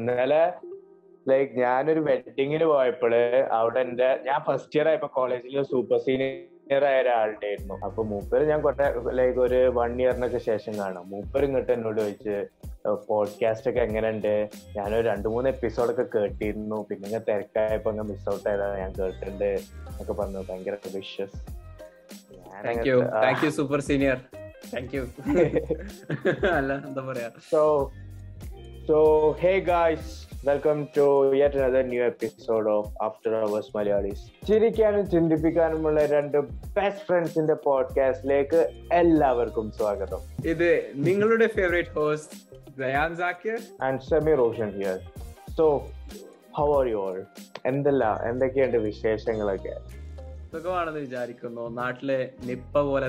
ഇന്നലെ ലൈക്ക് ഞാനൊരു വെഡിങ്ങിന് പോയപ്പോൾ അവിടെ എന്റെ ഞാൻ ഫസ്റ്റ് ഇയർ ആയപ്പോ കോളേജിൽ സൂപ്പർ സീനിയർ ആയ ഒരാളുടെ ആയിരുന്നു അപ്പൊ മൂപ്പര് ഞാൻ കൊറേ ലൈക്ക് ഒരു വൺ ഇയറിനൊക്കെ ശേഷം കാണും. മൂപ്പര് ഇങ്ങോട്ട് എന്നോട് ചോദിച്ച് പോഡ്കാസ്റ്റ് ഒക്കെ എങ്ങനെയുണ്ട്? ഞാനൊരു രണ്ടു മൂന്ന് എപ്പിസോഡ് ഒക്കെ കേട്ടിരുന്നു. പിന്നെ ഇങ്ങനെ തിരക്കായപ്പോ അങ്ങ് മിസ് ഔട്ട് ആയതാ ഞാൻ കേട്ടിട്ടുണ്ട് എന്നൊക്കെ പറഞ്ഞു. ഭയങ്കര വിഷസ് സൂപ്പർ സീനിയർ അല്ല എന്താ പറയാ? So, so hey guys, welcome to yet another new episode of After Hours Malayalis. ചിരിക്കാനും ചിന്തിപ്പിക്കാനുമുള്ള രണ്ട് ബെസ്റ്റ് ഫ്രണ്ട്സിന്റെ പോഡ്കാസ്റ്റിലേക്ക് എല്ലാവർക്കും സ്വാഗതം. ഇത് നിങ്ങളുടെ favourite host Dayan Zakir and Semi Roshan here so how are you all എന്തല്ല? എന്തൊക്കെയുണ്ട് വിശേഷങ്ങളൊക്കെ? സുഖമാണെന്ന് വിചാരിക്കുന്നു. നാട്ടിലെ നിപ്പ പോലെ